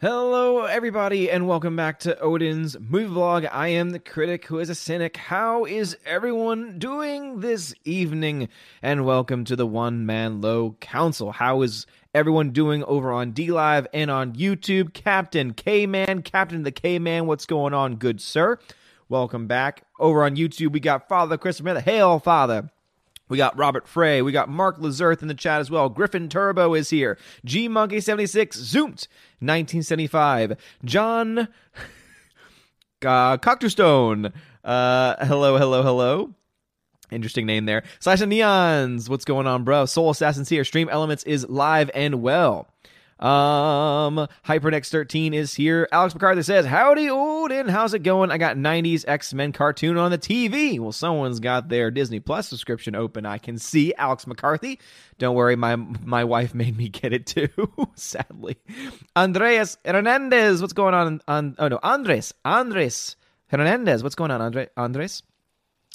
Hello, everybody, and welcome back to Odin's movie vlog. I am the critic who is a cynic. How is everyone doing this evening? And welcome to the One Man Low Council. How is everyone doing over on D Live and on YouTube? Captain K Man, Captain the K Man, what's going on, good sir? Welcome back. Over on YouTube, we got Father Christopher. Hail, Father. We got Robert Frey. We got Mark Lazarth in the chat as well. Griffin Turbo is here. G Monkey 76 Zoomed 1975. John uh. Uh, hello, hello, hello. Interesting name there. Slash and Neons. What's going on, bro? Soul Assassins here. Stream Elements is live and well. Um, HyperX 13 is here. Alex McCarthy says, Howdy, Odin. How's it going? I got 90s X Men cartoon on the TV. Well, someone's got their Disney Plus subscription open. I can see Alex McCarthy. Don't worry, my my wife made me get it too, sadly. Andreas Hernandez, what's going on? on oh, no, Andres. Andres Hernandez, what's going on, Andre, Andres?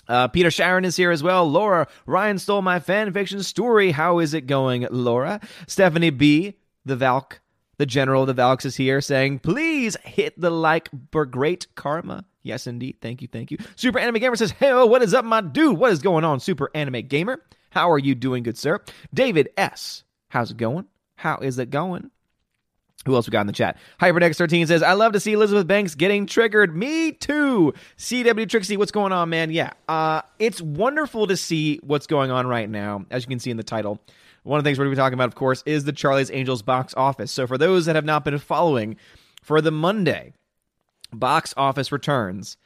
Uh, Peter Sharon is here as well. Laura, Ryan stole my fan fiction story. How is it going, Laura? Stephanie B, the Valk, the general of the Valks is here saying, please hit the like for great karma. Yes, indeed. Thank you. Thank you. Super Anime Gamer says, hey, what is up, my dude? What is going on, Super Anime Gamer? How are you doing, good sir? David S. How's it going? How is it going? Who else we got in the chat? HyperX13 says, I love to see Elizabeth Banks getting triggered. Me too. CW Trixie, what's going on, man? Yeah. Uh, it's wonderful to see what's going on right now, as you can see in the title. One of the things we're going to be talking about, of course, is the Charlie's Angels box office. So for those that have not been following, for the Monday box office returns,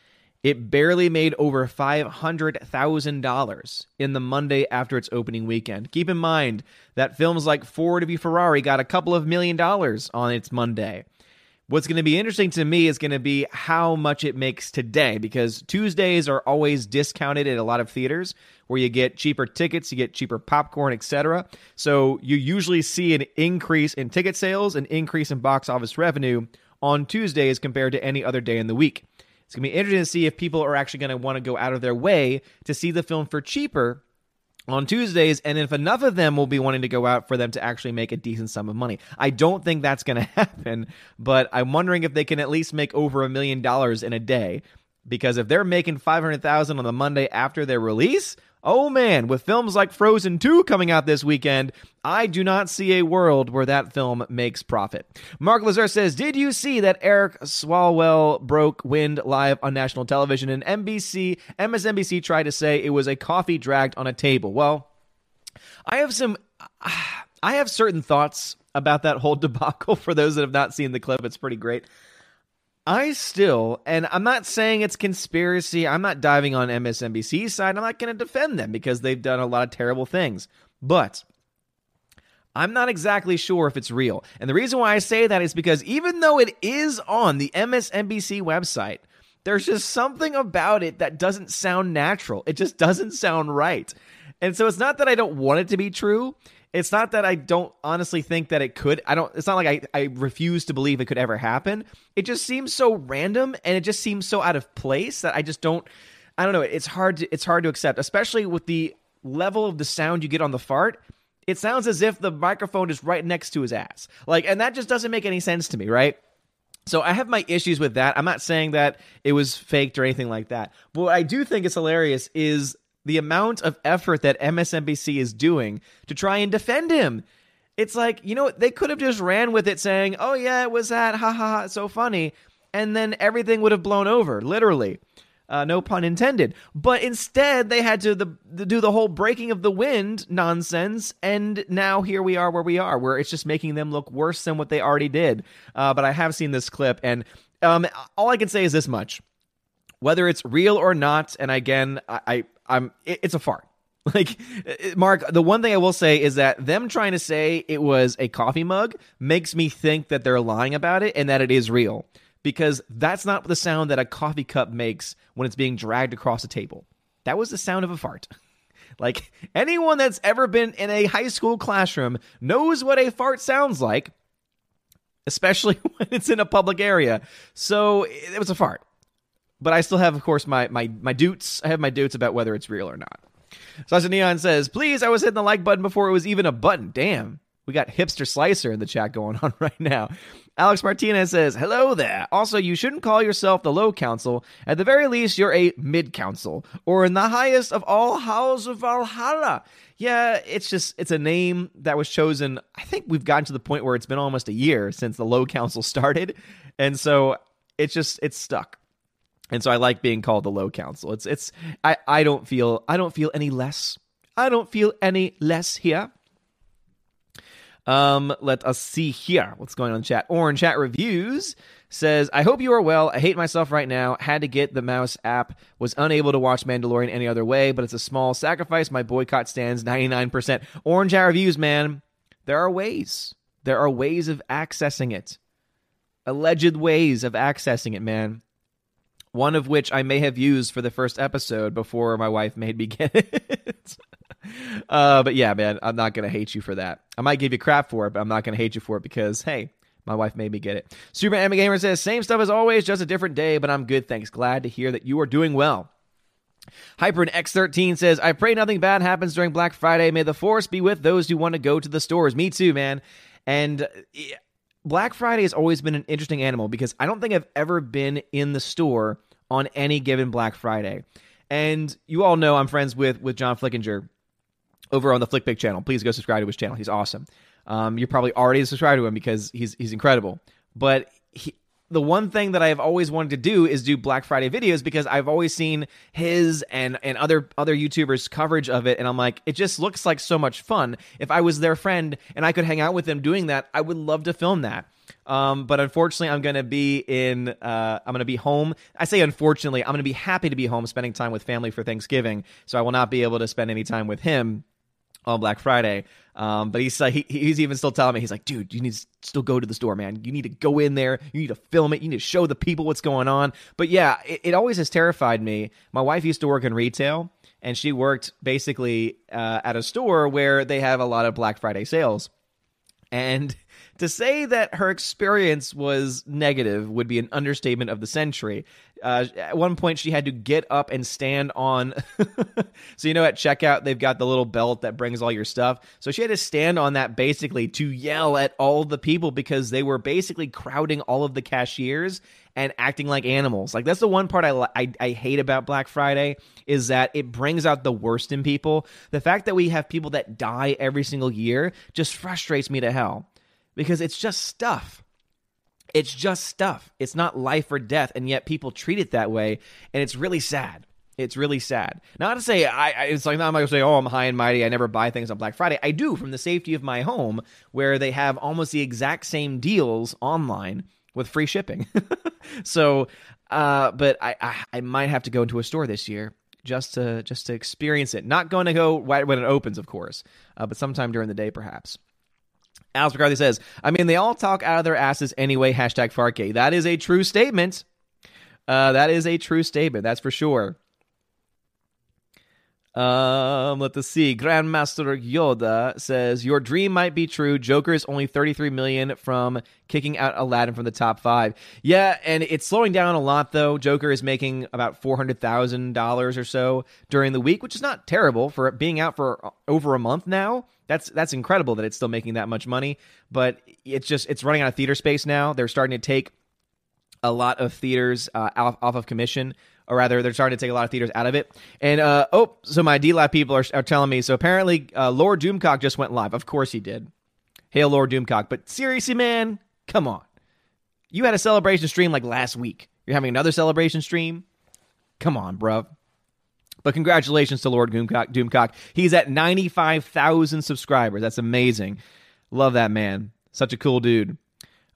it barely made over $500,000 in the Monday after its opening weekend. Keep in mind that films like Ford v Ferrari got a couple of million dollars on its Monday. What's going to be interesting to me is going to be how much it makes today because Tuesdays are always discounted at a lot of theaters where you get cheaper tickets, you get cheaper popcorn, etc. So you usually see an increase in ticket sales, an increase in box office revenue on Tuesdays compared to any other day in the week. It's going to be interesting to see if people are actually going to want to go out of their way to see the film for cheaper on Tuesdays, and if enough of them will be wanting to go out for them to actually make a decent sum of money. I don't think that's going to happen, but I'm wondering if they can at least make over a million dollars in a day. Because if they're making 500,000 on the Monday after their release, Oh man, with films like Frozen 2 coming out this weekend, I do not see a world where that film makes profit. Mark Lazar says, Did you see that Eric Swalwell broke wind live on national television and NBC, MSNBC tried to say it was a coffee dragged on a table? Well, I have some, I have certain thoughts about that whole debacle for those that have not seen the clip. It's pretty great. I still, and I'm not saying it's conspiracy. I'm not diving on MSNBC's side. I'm not going to defend them because they've done a lot of terrible things. But I'm not exactly sure if it's real. And the reason why I say that is because even though it is on the MSNBC website, there's just something about it that doesn't sound natural. It just doesn't sound right. And so it's not that I don't want it to be true it's not that I don't honestly think that it could. I don't. It's not like I I refuse to believe it could ever happen. It just seems so random and it just seems so out of place that I just don't. I don't know. It's hard to it's hard to accept, especially with the level of the sound you get on the fart. It sounds as if the microphone is right next to his ass. Like, and that just doesn't make any sense to me, right? So I have my issues with that. I'm not saying that it was faked or anything like that. But what I do think is hilarious is the amount of effort that MSNBC is doing to try and defend him. It's like, you know, they could have just ran with it saying, oh, yeah, it was that, ha ha ha, so funny. And then everything would have blown over, literally. Uh, no pun intended. But instead, they had to the, the, do the whole breaking of the wind nonsense, and now here we are where we are, where it's just making them look worse than what they already did. Uh, but I have seen this clip, and um, all I can say is this much: whether it's real or not, and again, I, I'm it, it's a fart. Like uh, Mark, the one thing I will say is that them trying to say it was a coffee mug makes me think that they're lying about it and that it is real because that's not the sound that a coffee cup makes when it's being dragged across a table. That was the sound of a fart. Like anyone that's ever been in a high school classroom knows what a fart sounds like, especially when it's in a public area. So it was a fart. But I still have, of course, my my my dutes. I have my dutes about whether it's real or not. Sasha Neon says, "Please, I was hitting the like button before it was even a button. Damn, we got hipster slicer in the chat going on right now." Alex Martinez says, Hello there. Also, you shouldn't call yourself the low council. At the very least, you're a mid council, or in the highest of all halls of Valhalla. Yeah, it's just, it's a name that was chosen. I think we've gotten to the point where it's been almost a year since the low council started. And so it's just, it's stuck. And so I like being called the low council. It's, it's, I, I don't feel, I don't feel any less. I don't feel any less here. Um, let us see here what's going on in chat. Orange chat reviews says, "I hope you are well. I hate myself right now. Had to get the mouse app. Was unable to watch Mandalorian any other way, but it's a small sacrifice. My boycott stands 99%. Orange chat reviews, man. There are ways. There are ways of accessing it. Alleged ways of accessing it, man. One of which I may have used for the first episode before my wife made me get it." uh, but yeah, man, I'm not gonna hate you for that. I might give you crap for it, but I'm not gonna hate you for it because hey, my wife made me get it. Super Anime Gamer says, same stuff as always, just a different day, but I'm good. Thanks. Glad to hear that you are doing well. Hyper X13 says, I pray nothing bad happens during Black Friday. May the force be with those who want to go to the stores. Me too, man. And Black Friday has always been an interesting animal because I don't think I've ever been in the store on any given Black Friday. And you all know I'm friends with with John Flickinger over on the Flickpick channel. Please go subscribe to his channel. He's awesome. Um, you're probably already subscribed to him because he's he's incredible. But he, the one thing that I've always wanted to do is do Black Friday videos because I've always seen his and and other other YouTubers coverage of it, and I'm like, it just looks like so much fun. If I was their friend and I could hang out with them doing that, I would love to film that. Um, but unfortunately, I'm going to be in. Uh, I'm going to be home. I say unfortunately, I'm going to be happy to be home, spending time with family for Thanksgiving. So I will not be able to spend any time with him on Black Friday. Um, but he's like, he, he's even still telling me, he's like, dude, you need to still go to the store, man. You need to go in there. You need to film it. You need to show the people what's going on. But yeah, it, it always has terrified me. My wife used to work in retail, and she worked basically uh, at a store where they have a lot of Black Friday sales. And to say that her experience was negative would be an understatement of the century. Uh, at one point, she had to get up and stand on. so, you know, at checkout, they've got the little belt that brings all your stuff. So she had to stand on that basically to yell at all the people because they were basically crowding all of the cashiers and acting like animals. Like, that's the one part I, I, I hate about Black Friday is that it brings out the worst in people. The fact that we have people that die every single year just frustrates me to hell because it's just stuff. It's just stuff. It's not life or death, and yet people treat it that way, and it's really sad. It's really sad. Not to say I, I it's like not I'm gonna say, oh, I'm high and mighty. I never buy things on Black Friday. I do from the safety of my home, where they have almost the exact same deals online with free shipping. so, uh, but I, I I might have to go into a store this year just to just to experience it. Not going to go right when it opens, of course, uh, but sometime during the day, perhaps. Alex McCarthy says, I mean, they all talk out of their asses anyway. Hashtag Farkey. That is a true statement. Uh, that is a true statement. That's for sure. Um, let us see. Grandmaster Yoda says your dream might be true. Joker is only 33 million from kicking out Aladdin from the top five. Yeah, and it's slowing down a lot though. Joker is making about four hundred thousand dollars or so during the week, which is not terrible for being out for over a month now. That's that's incredible that it's still making that much money. But it's just it's running out of theater space now. They're starting to take a lot of theaters uh, off, off of commission or rather they're starting to take a lot of theaters out of it. And uh, oh, so my D Live people are, are telling me. So apparently, uh, Lord Doomcock just went live. Of course he did. Hail Lord Doomcock. But seriously, man, come on. You had a celebration stream like last week. You're having another celebration stream. Come on, bruv. But congratulations to Lord Doomcock. Doomcock. He's at 95,000 subscribers. That's amazing. Love that man. Such a cool dude.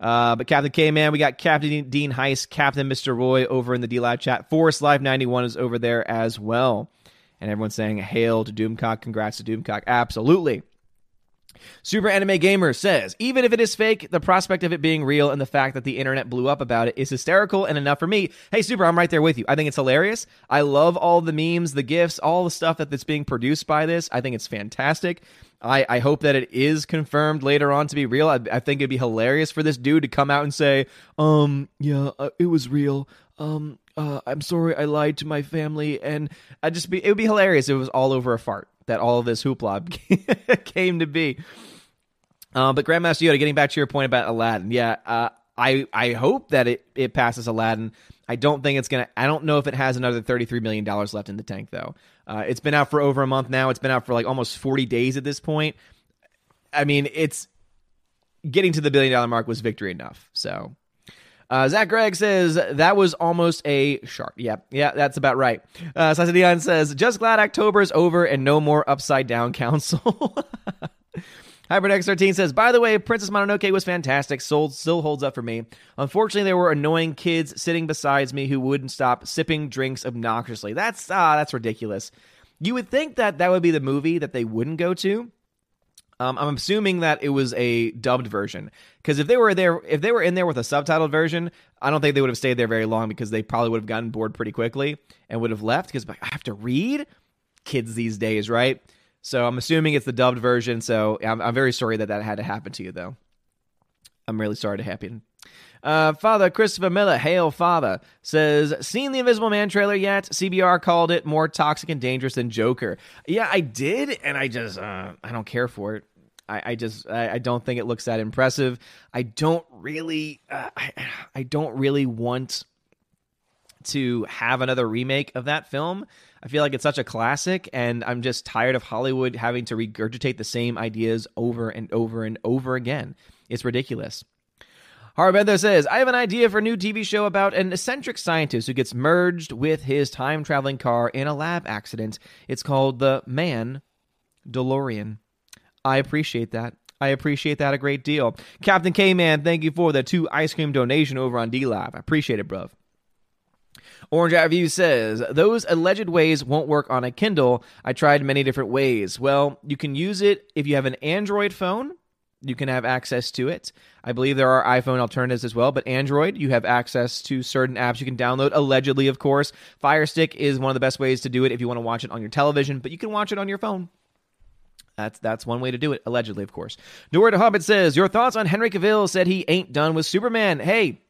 Uh, but Captain K Man, we got Captain Dean Heist, Captain Mr. Roy over in the D Live chat. Forest Live 91 is over there as well. And everyone's saying hail to Doomcock. Congrats to Doomcock. Absolutely. Super Anime Gamer says, even if it is fake, the prospect of it being real and the fact that the internet blew up about it is hysterical and enough for me. Hey, Super, I'm right there with you. I think it's hilarious. I love all the memes, the gifs, all the stuff that's being produced by this. I think it's fantastic. I, I hope that it is confirmed later on to be real. I, I think it'd be hilarious for this dude to come out and say, um, yeah, uh, it was real. Um, uh, I'm sorry I lied to my family. And I just be, it would be hilarious it was all over a fart that all of this hoopla came to be. Uh, but Grandmaster Yoda, getting back to your point about Aladdin, yeah, uh, I I hope that it it passes Aladdin. I don't think it's gonna. I don't know if it has another thirty three million dollars left in the tank though. Uh, it's been out for over a month now. It's been out for like almost forty days at this point. I mean, it's getting to the billion dollar mark was victory enough. So. Uh, Zach Gregg says that was almost a shark. Yeah, yeah, that's about right. Uh, Sasa Dion says, just glad October is over and no more upside down council. HyperX13 says, by the way, Princess Mononoke was fantastic. Soul still holds up for me. Unfortunately, there were annoying kids sitting beside me who wouldn't stop sipping drinks obnoxiously. That's ah, that's ridiculous. You would think that that would be the movie that they wouldn't go to. Um, I'm assuming that it was a dubbed version because if they were there, if they were in there with a subtitled version, I don't think they would have stayed there very long because they probably would have gotten bored pretty quickly and would have left because I have to read. Kids these days, right? So I'm assuming it's the dubbed version. So I'm, I'm very sorry that that had to happen to you, though. I'm really sorry to happen. Uh, Father Christopher Miller, hail Father, says, Seen the Invisible Man trailer yet? CBR called it more toxic and dangerous than Joker. Yeah, I did, and I just, uh, I don't care for it. I, I just, I, I, don't think it looks that impressive. I don't really, uh, I, I don't really want to have another remake of that film. I feel like it's such a classic, and I'm just tired of Hollywood having to regurgitate the same ideas over and over and over again. It's ridiculous. Harbender says, I have an idea for a new TV show about an eccentric scientist who gets merged with his time traveling car in a lab accident. It's called The Man DeLorean. I appreciate that. I appreciate that a great deal. Captain K Man, thank you for the two ice cream donation over on D Live. I appreciate it, bruv. Orange Eye View says, Those alleged ways won't work on a Kindle. I tried many different ways. Well, you can use it if you have an Android phone. You can have access to it. I believe there are iPhone alternatives as well, but Android, you have access to certain apps you can download, allegedly, of course. Fire Stick is one of the best ways to do it if you want to watch it on your television, but you can watch it on your phone. That's that's one way to do it, allegedly, of course. Nowhere to Hobbit says, Your thoughts on Henry Cavill said he ain't done with Superman. Hey,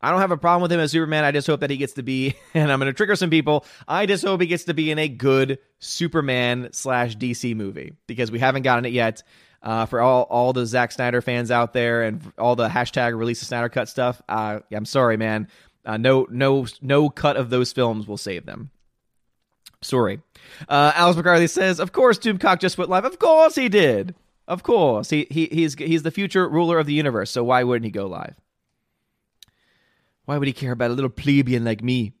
I don't have a problem with him as Superman. I just hope that he gets to be, and I'm going to trigger some people. I just hope he gets to be in a good Superman slash DC movie because we haven't gotten it yet. Uh, for all all the Zack Snyder fans out there and all the hashtag release the Snyder cut stuff, uh, I'm sorry, man. Uh, no, no, no cut of those films will save them. Sorry. Uh, Alex McCarthy says, "Of course, Doomcock just went live. Of course he did. Of course, he he he's he's the future ruler of the universe. So why wouldn't he go live?" Why would he care about a little plebeian like me?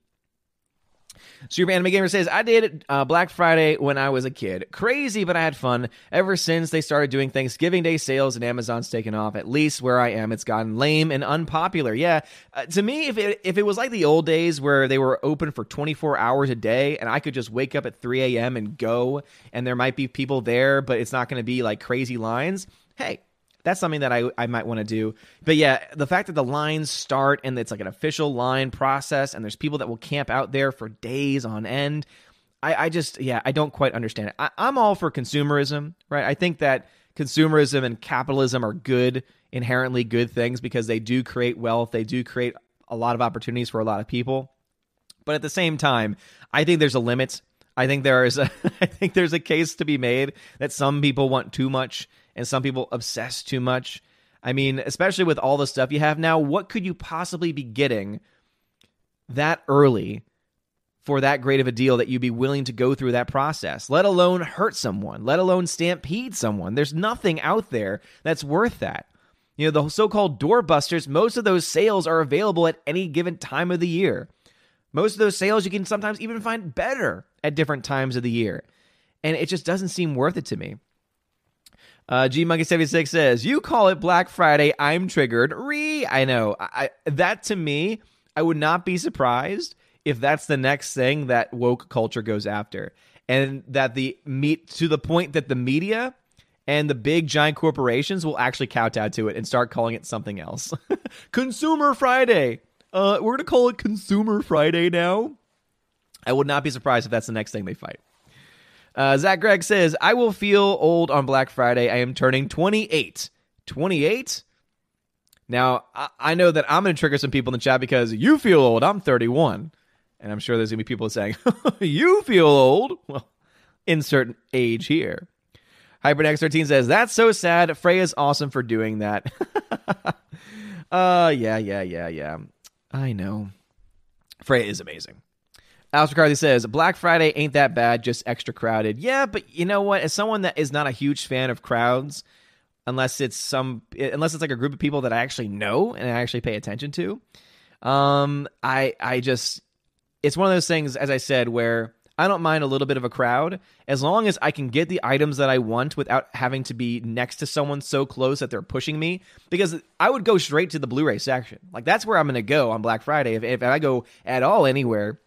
Super Anime Gamer says, I did uh, Black Friday when I was a kid. Crazy, but I had fun. Ever since they started doing Thanksgiving Day sales and Amazon's taken off, at least where I am, it's gotten lame and unpopular. Yeah, uh, to me, if it, if it was like the old days where they were open for 24 hours a day and I could just wake up at 3 a.m. and go, and there might be people there, but it's not going to be like crazy lines, hey, that's something that I, I might want to do. But yeah, the fact that the lines start and it's like an official line process and there's people that will camp out there for days on end. I, I just, yeah, I don't quite understand it. I, I'm all for consumerism, right? I think that consumerism and capitalism are good, inherently good things because they do create wealth, they do create a lot of opportunities for a lot of people. But at the same time, I think there's a limit. I think there is a, I think there's a case to be made that some people want too much and some people obsess too much. I mean, especially with all the stuff you have now, what could you possibly be getting that early for that great of a deal that you'd be willing to go through that process, let alone hurt someone, let alone stampede someone? There's nothing out there that's worth that. You know, the so called doorbusters, most of those sales are available at any given time of the year. Most of those sales you can sometimes even find better at different times of the year. And it just doesn't seem worth it to me. Uh, G Monkey seventy six says, "You call it Black Friday. I'm triggered. Re, I know. I, that to me, I would not be surprised if that's the next thing that woke culture goes after, and that the meet to the point that the media and the big giant corporations will actually kowtow to it and start calling it something else. Consumer Friday. Uh, we're gonna call it Consumer Friday now. I would not be surprised if that's the next thing they fight." Uh, Zach Gregg says, I will feel old on Black Friday. I am turning 28. 28? Now, I, I know that I'm going to trigger some people in the chat because you feel old. I'm 31. And I'm sure there's going to be people saying, You feel old. Well, insert age here. HyperX13 says, That's so sad. Freya's awesome for doing that. Uh, yeah, yeah, yeah, yeah. I know. Freya is amazing. Alex McCarthy says Black Friday ain't that bad, just extra crowded. Yeah, but you know what? As someone that is not a huge fan of crowds, unless it's some, unless it's like a group of people that I actually know and I actually pay attention to, um, I I just it's one of those things, as I said, where I don't mind a little bit of a crowd as long as I can get the items that I want without having to be next to someone so close that they're pushing me. Because I would go straight to the Blu ray section. Like, that's where I'm going to go on Black Friday. If, if I go at all anywhere,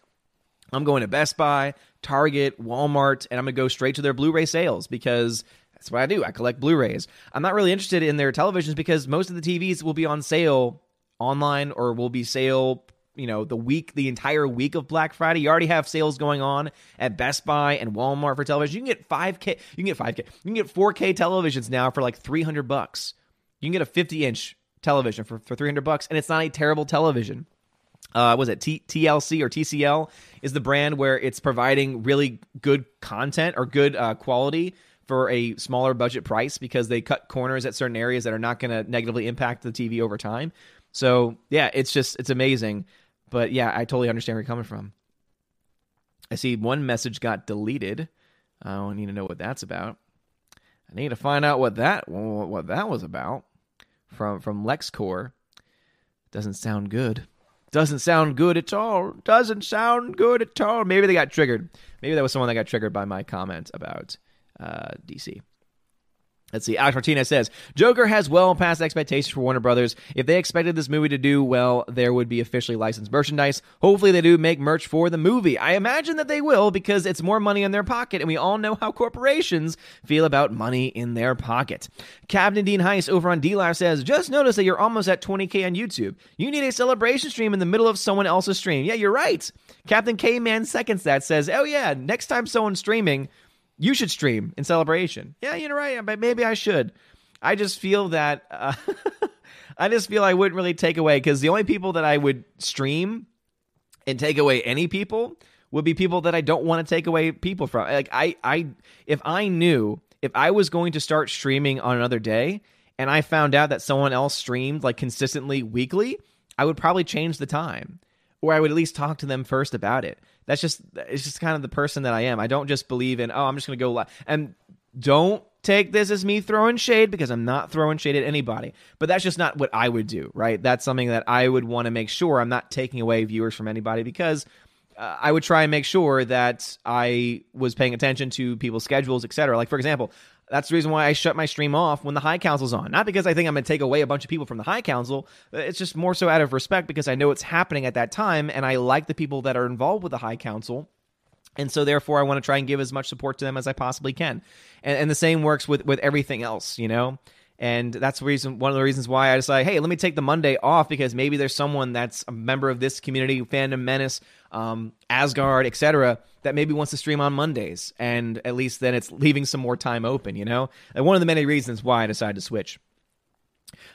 I'm going to Best Buy, Target, Walmart, and I'm going to go straight to their Blu ray sales because that's what I do. I collect Blu rays. I'm not really interested in their televisions because most of the TVs will be on sale online or will be sale you know the week the entire week of black friday you already have sales going on at best buy and walmart for television you can get 5k you can get 5k you can get 4k televisions now for like 300 bucks you can get a 50 inch television for, for 300 bucks and it's not a terrible television uh, was it T- TLC or TCL is the brand where it's providing really good content or good uh, quality for a smaller budget price because they cut corners at certain areas that are not going to negatively impact the TV over time. So yeah, it's just it's amazing. But yeah, I totally understand where you're coming from. I see one message got deleted. I need to know what that's about. I need to find out what that what that was about from from LexCorp. Doesn't sound good. Doesn't sound good at all. Doesn't sound good at all. Maybe they got triggered. Maybe that was someone that got triggered by my comment about uh, DC. Let's see. Alex Martinez says Joker has well past expectations for Warner Brothers. If they expected this movie to do well, there would be officially licensed merchandise. Hopefully, they do make merch for the movie. I imagine that they will because it's more money in their pocket, and we all know how corporations feel about money in their pocket. Captain Dean Heist over on D Live says, Just notice that you're almost at 20k on YouTube. You need a celebration stream in the middle of someone else's stream. Yeah, you're right. Captain K Man seconds that, says, Oh, yeah, next time someone's streaming, you should stream in celebration. Yeah, you're right, but maybe I should. I just feel that uh, I just feel I wouldn't really take away because the only people that I would stream and take away any people would be people that I don't want to take away people from. Like I, I, if I knew if I was going to start streaming on another day and I found out that someone else streamed like consistently weekly, I would probably change the time, or I would at least talk to them first about it that's just it's just kind of the person that I am. I don't just believe in oh I'm just gonna go live and don't take this as me throwing shade because I'm not throwing shade at anybody. But that's just not what I would do, right? That's something that I would want to make sure I'm not taking away viewers from anybody because uh, I would try and make sure that I was paying attention to people's schedules, etc. Like for example, that's the reason why I shut my stream off when the High Council's on. Not because I think I'm going to take away a bunch of people from the High Council. Uh, it's just more so out of respect because I know it's happening at that time and I like the people that are involved with the High Council. And so therefore I want to try and give as much support to them as I possibly can. And, and the same works with, with everything else, you know? And that's the reason one of the reasons why I decided, hey, let me take the Monday off because maybe there's someone that's a member of this community, fandom menace, um, Asgard, etc., that maybe wants to stream on Mondays, and at least then it's leaving some more time open. You know, and one of the many reasons why I decided to switch.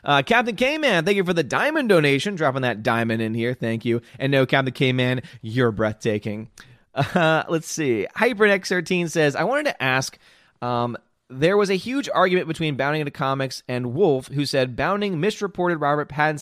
Uh, Captain K Man, thank you for the diamond donation, dropping that diamond in here. Thank you. And no, Captain K Man, you're breathtaking. Uh, let's see. HyperX13 says, I wanted to ask. Um, there was a huge argument between Bounding into Comics and Wolf, who said Bounding misreported Robert Pattinson